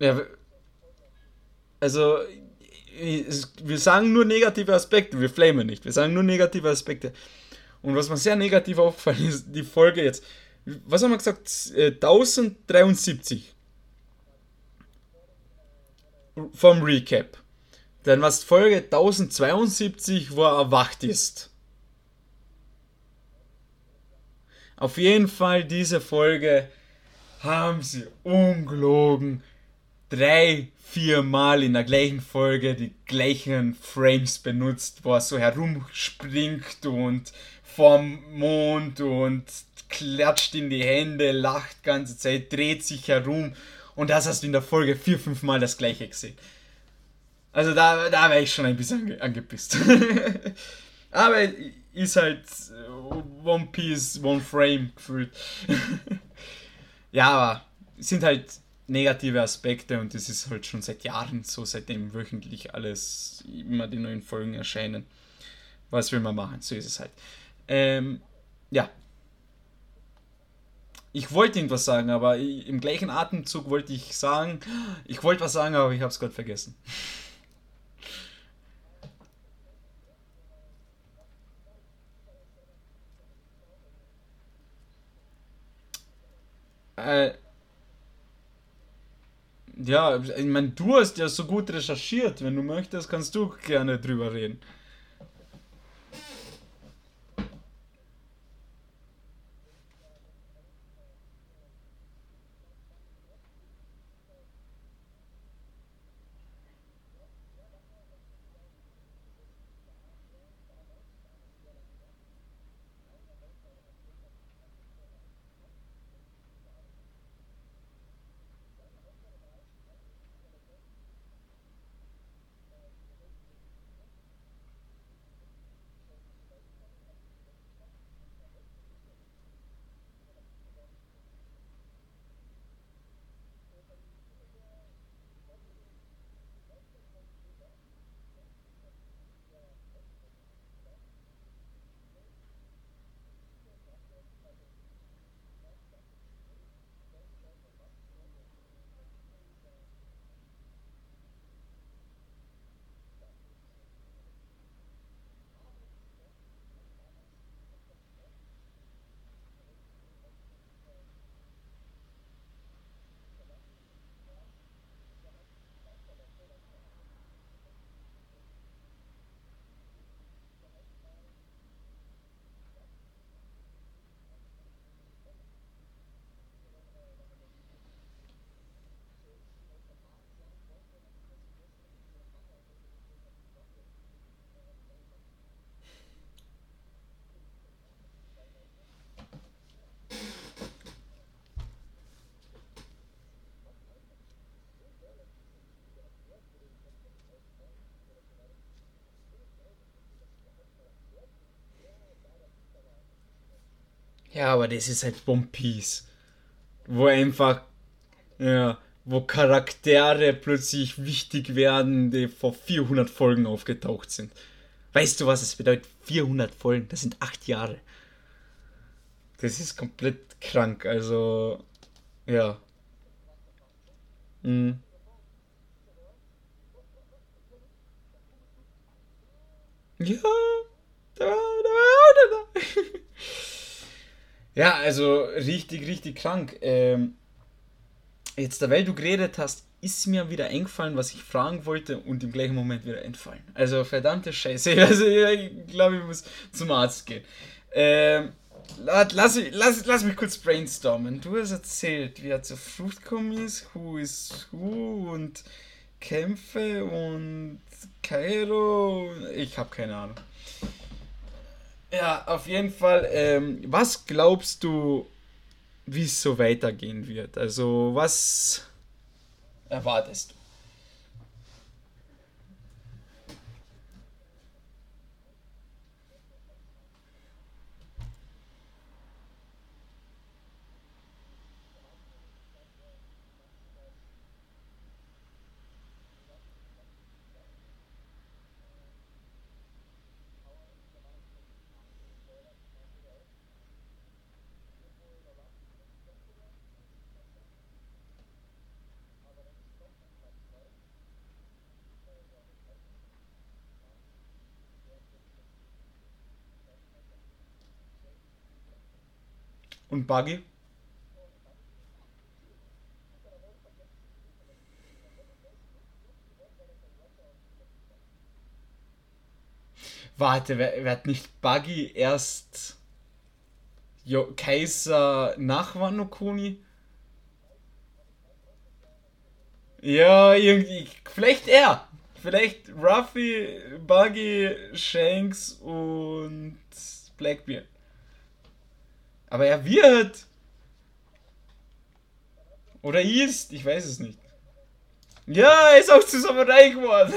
Ja, also wir sagen nur negative Aspekte, wir flamen nicht. Wir sagen nur negative Aspekte. Und was mir sehr negativ aufgefallen ist, die Folge jetzt. Was haben wir gesagt? 1073 äh, vom Recap. Dann was Folge 1072, wo er erwacht ist. Auf jeden Fall diese Folge haben sie ungelogen drei, vier Mal in der gleichen Folge die gleichen Frames benutzt, wo er so herumspringt und vom Mond und klatscht in die Hände, lacht ganze Zeit, dreht sich herum und das hast du in der Folge vier, fünf Mal das gleiche gesehen. Also da, da wäre ich schon ein bisschen ange angepisst. Aber ist halt äh, One Piece, One Frame gefühlt. ja, aber sind halt negative Aspekte und das ist halt schon seit Jahren so, seitdem wöchentlich alles immer die neuen Folgen erscheinen. Was will man machen? So ist es halt. Ähm, ja. Ich wollte irgendwas sagen, aber im gleichen Atemzug wollte ich sagen, ich wollte was sagen, aber ich habe es gerade vergessen. äh, ja, ich meine, du hast ja so gut recherchiert. Wenn du möchtest, kannst du gerne drüber reden. Ja, aber das ist halt One Piece. Wo einfach, ja, wo Charaktere plötzlich wichtig werden, die vor 400 Folgen aufgetaucht sind. Weißt du, was es bedeutet? 400 Folgen, das sind 8 Jahre. Das ist komplett krank, also, ja. Mhm. Ja, da, da, da, da. Ja, also richtig, richtig krank. Ähm, jetzt, weil du geredet hast, ist mir wieder eingefallen, was ich fragen wollte und im gleichen Moment wieder entfallen. Also verdammte Scheiße. Also ich glaube, ich muss zum Arzt gehen. Ähm, lass, lass, lass mich kurz brainstormen. Du hast erzählt, wie er zur Frucht gekommen ist, who is who und Kämpfe und Kairo. Ich habe keine Ahnung. Ja, auf jeden Fall. Ähm, was glaubst du, wie es so weitergehen wird? Also, was erwartest du? Und Buggy? Warte, wer, wer hat nicht Buggy erst jo, Kaiser nach Wano Kuni? Ja, irgendwie. Vielleicht er. Vielleicht Ruffy, Buggy, Shanks und Blackbeard. Aber er wird. Oder ist, ich weiß es nicht. Ja, er ist auch zu Samurai geworden.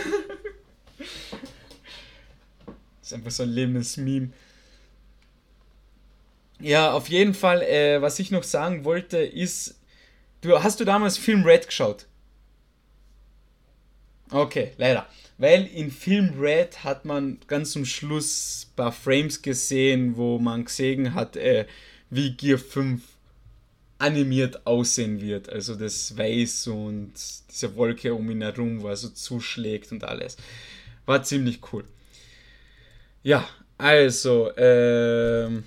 ist einfach so ein lebendes Meme. Ja, auf jeden Fall, äh, was ich noch sagen wollte, ist, du hast du damals Film Red geschaut? Okay, leider. Weil in Film Red hat man ganz zum Schluss ein paar Frames gesehen, wo man gesehen hat, äh, wie Gear 5 animiert aussehen wird. Also das Weiß und diese Wolke um ihn herum, wo er so zuschlägt und alles. War ziemlich cool. Ja, also, ähm,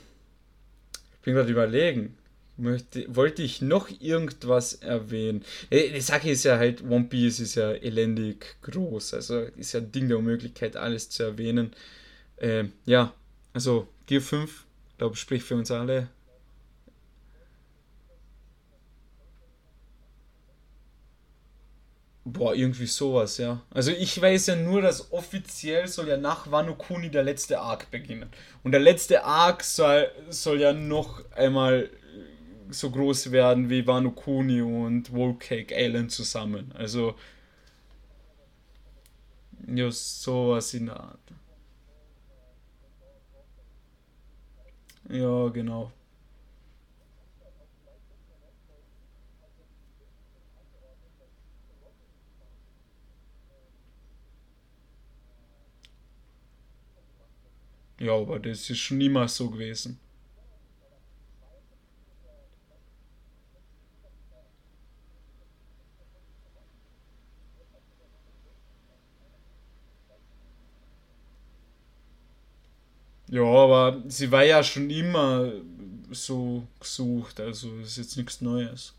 ich bin gerade überlegen möchte, wollte ich noch irgendwas erwähnen? Äh, die Sache ist ja halt, One Piece ist ja elendig groß, also ist ja ein Ding der Unmöglichkeit, alles zu erwähnen. Ähm, ja, also Gear 5, glaube ich, spricht für uns alle. Boah, irgendwie sowas, ja. Also ich weiß ja nur, dass offiziell soll ja nach Wano Kuni der letzte Arc beginnen. Und der letzte Arc soll, soll ja noch einmal so groß werden wie Wano Kuni und Wolcake Island zusammen. Also, ja, sowas in der Art. Ja, genau. Ja, aber das ist schon immer so gewesen. Ja, aber sie war ja schon immer so gesucht, also ist jetzt nichts Neues.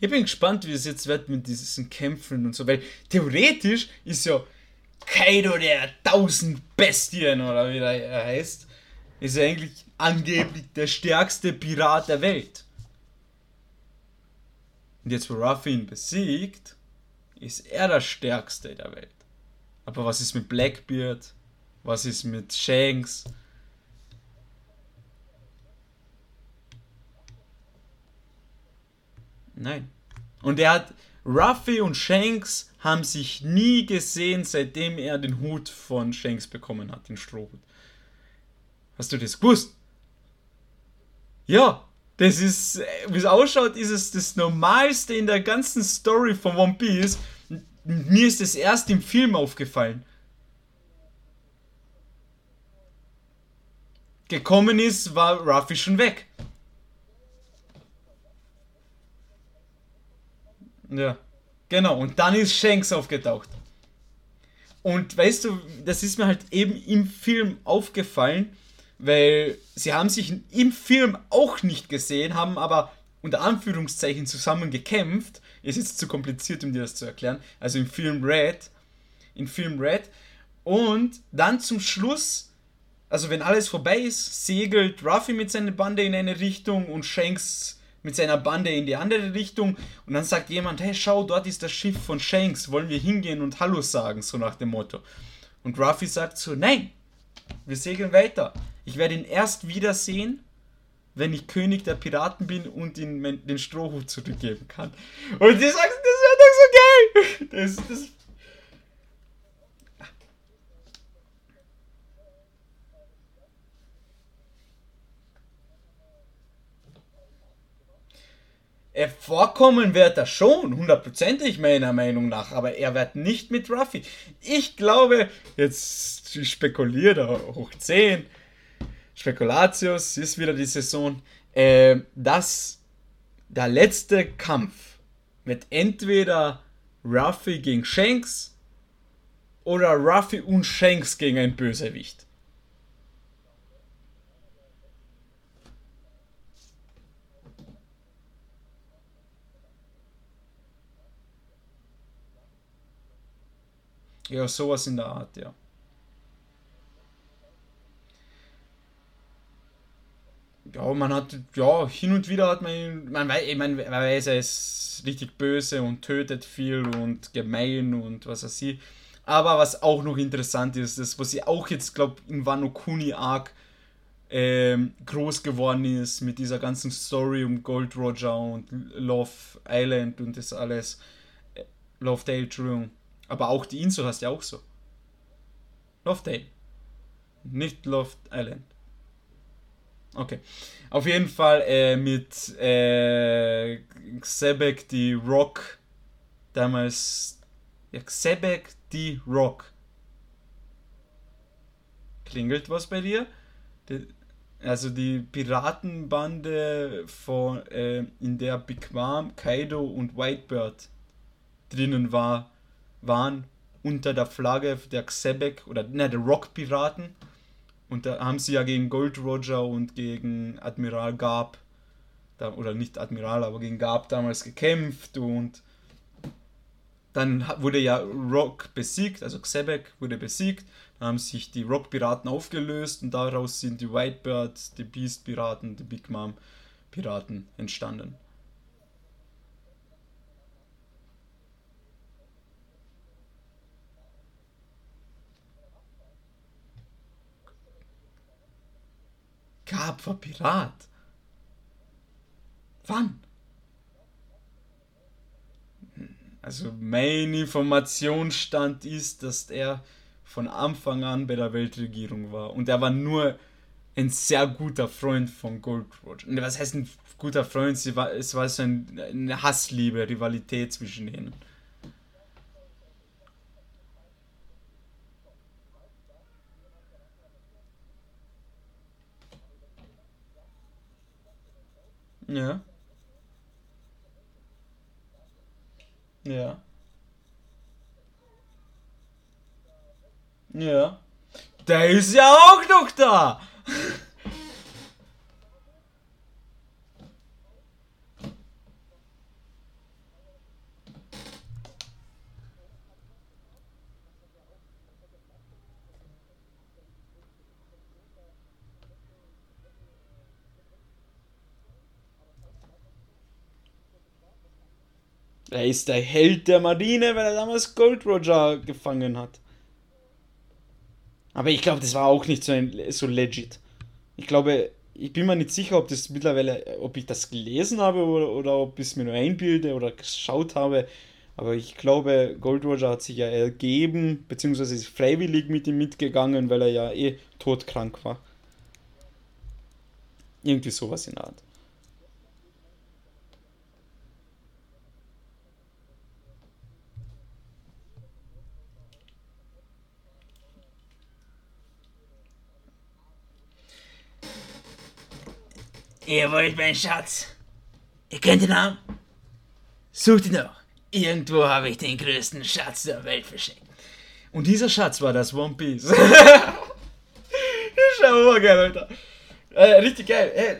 Ich bin gespannt, wie es jetzt wird mit diesen Kämpfen und so, weil theoretisch ist ja Kaido der tausend Bestien oder wie er heißt, ist ja eigentlich angeblich der stärkste Pirat der Welt. Und jetzt, wo Ruffy ihn besiegt, ist er der stärkste der Welt. Aber was ist mit Blackbeard? Was ist mit Shanks? Nein. Und er hat. Ruffy und Shanks haben sich nie gesehen, seitdem er den Hut von Shanks bekommen hat, den Strohhut. Hast du das gewusst? Ja, das ist, wie es ausschaut, ist es das Normalste in der ganzen Story von One Piece. Mir ist es erst im Film aufgefallen. Gekommen ist, war Ruffy schon weg. Ja, genau. Und dann ist Shanks aufgetaucht. Und weißt du, das ist mir halt eben im Film aufgefallen, weil sie haben sich im Film auch nicht gesehen, haben aber unter Anführungszeichen zusammen gekämpft. Ist jetzt zu kompliziert, um dir das zu erklären. Also im Film Red. Im Film Red. Und dann zum Schluss, also wenn alles vorbei ist, segelt Ruffy mit seiner Bande in eine Richtung und Shanks mit seiner Bande in die andere Richtung. Und dann sagt jemand, hey, schau, dort ist das Schiff von Shanks, wollen wir hingehen und Hallo sagen, so nach dem Motto. Und Ruffy sagt so, nein, wir segeln weiter. Ich werde ihn erst wiedersehen, wenn ich König der Piraten bin und ihm den Strohhut zurückgeben kann. Und die sagen, das wäre doch so geil. Das, das Er vorkommen wird er schon, hundertprozentig meiner Meinung nach, aber er wird nicht mit Ruffy. Ich glaube, jetzt spekuliert er hoch 10, Spekulatius, ist wieder die Saison, äh, dass der letzte Kampf wird entweder Ruffy gegen Shanks oder Ruffy und Shanks gegen ein Bösewicht. Ja, sowas in der Art, ja. Ja, man hat, ja, hin und wieder hat man, man weiß, man weiß, er ist richtig böse und tötet viel und gemein und was weiß ich. Aber was auch noch interessant ist, das, was ich auch jetzt, glaube in Wano Kuni Arc ähm, groß geworden ist mit dieser ganzen Story um Gold Roger und Love Island und das alles. Äh, Love Dale, Entschuldigung. Aber auch die Insel hast du ja auch so. Love Dale. Nicht Love Island. Okay. Auf jeden Fall äh, mit äh, Xebek die Rock. Damals. Ja, Xebek die Rock. Klingelt was bei dir? also die Piratenbande von, äh, in der Big Mom, Kaido und Whitebird drinnen war, waren unter der Flagge der Xebek oder ne, der Rock-Piraten. Und da haben sie ja gegen Gold Roger und gegen Admiral Garb, da, oder nicht Admiral, aber gegen Garb damals gekämpft und dann wurde ja Rock besiegt, also Xebek wurde besiegt haben sich die Rock-Piraten aufgelöst und daraus sind die Whitebird, die Beast-Piraten, die Big Mom-Piraten entstanden. Gab war Pirat. Wann? Also mein Informationsstand ist, dass er von Anfang an bei der Weltregierung war. Und er war nur ein sehr guter Freund von Gold Roger. Was heißt ein guter Freund? Es war so ein, eine Hassliebe, Rivalität zwischen ihnen. Ja. Ja. Ja. Der ist ja auch noch da. Er ist der Held der Marine, weil er damals Gold Roger gefangen hat. Aber ich glaube, das war auch nicht so, ein, so legit. Ich glaube, ich bin mir nicht sicher, ob das mittlerweile, ob ich das gelesen habe oder, oder ob ich es mir nur einbilde oder geschaut habe. Aber ich glaube, Gold Roger hat sich ja ergeben, beziehungsweise ist freiwillig mit ihm mitgegangen, weil er ja eh todkrank war. Irgendwie sowas in der Art. Ihr wollt meinen Schatz? Ihr kennt den Namen? Sucht ihn doch. Irgendwo habe ich den größten Schatz der Welt verschenkt. Und dieser Schatz war das One Piece. Schau mal geil, Alter. Äh, richtig geil. Äh,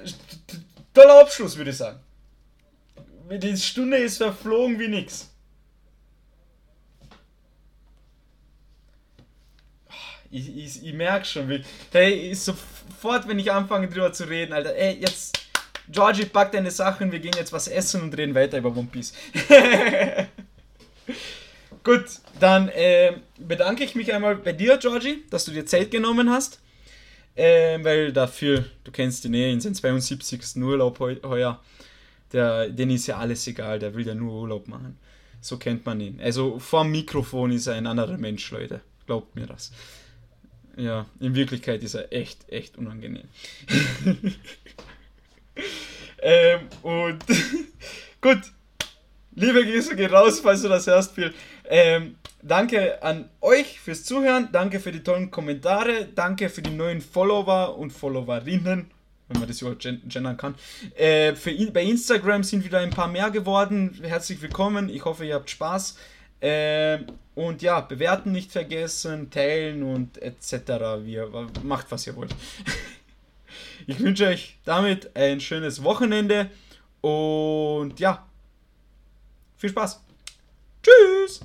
toller Abschluss, würde ich sagen. Die Stunde ist verflogen wie nix. Ich, ich, ich merke schon, wie. Hey, sofort, wenn ich anfange drüber zu reden, Alter, ey, jetzt. Georgie, pack deine Sachen, wir gehen jetzt was essen und reden weiter über One Piece. Gut, dann äh, bedanke ich mich einmal bei dir, Georgie, dass du dir Zeit genommen hast. Äh, weil dafür, du kennst die Nähe, in seinem 72. Urlaub heu heuer, der, den ist ja alles egal, der will ja nur Urlaub machen. So kennt man ihn. Also vor dem Mikrofon ist er ein anderer Mensch, Leute. Glaubt mir das. Ja, in Wirklichkeit ist er echt, echt unangenehm. ähm, und gut, liebe Grüße gehen raus, falls du das hörst, Phil. Ähm, danke an euch fürs Zuhören, danke für die tollen Kommentare, danke für die neuen Follower und Followerinnen, wenn man das überhaupt gendern kann. Äh, für, bei Instagram sind wieder ein paar mehr geworden. Herzlich willkommen, ich hoffe, ihr habt Spaß. Äh, und ja, bewerten nicht vergessen, teilen und etc. Wir, macht, was ihr wollt. ich wünsche euch damit ein schönes Wochenende und ja, viel Spaß. Tschüss!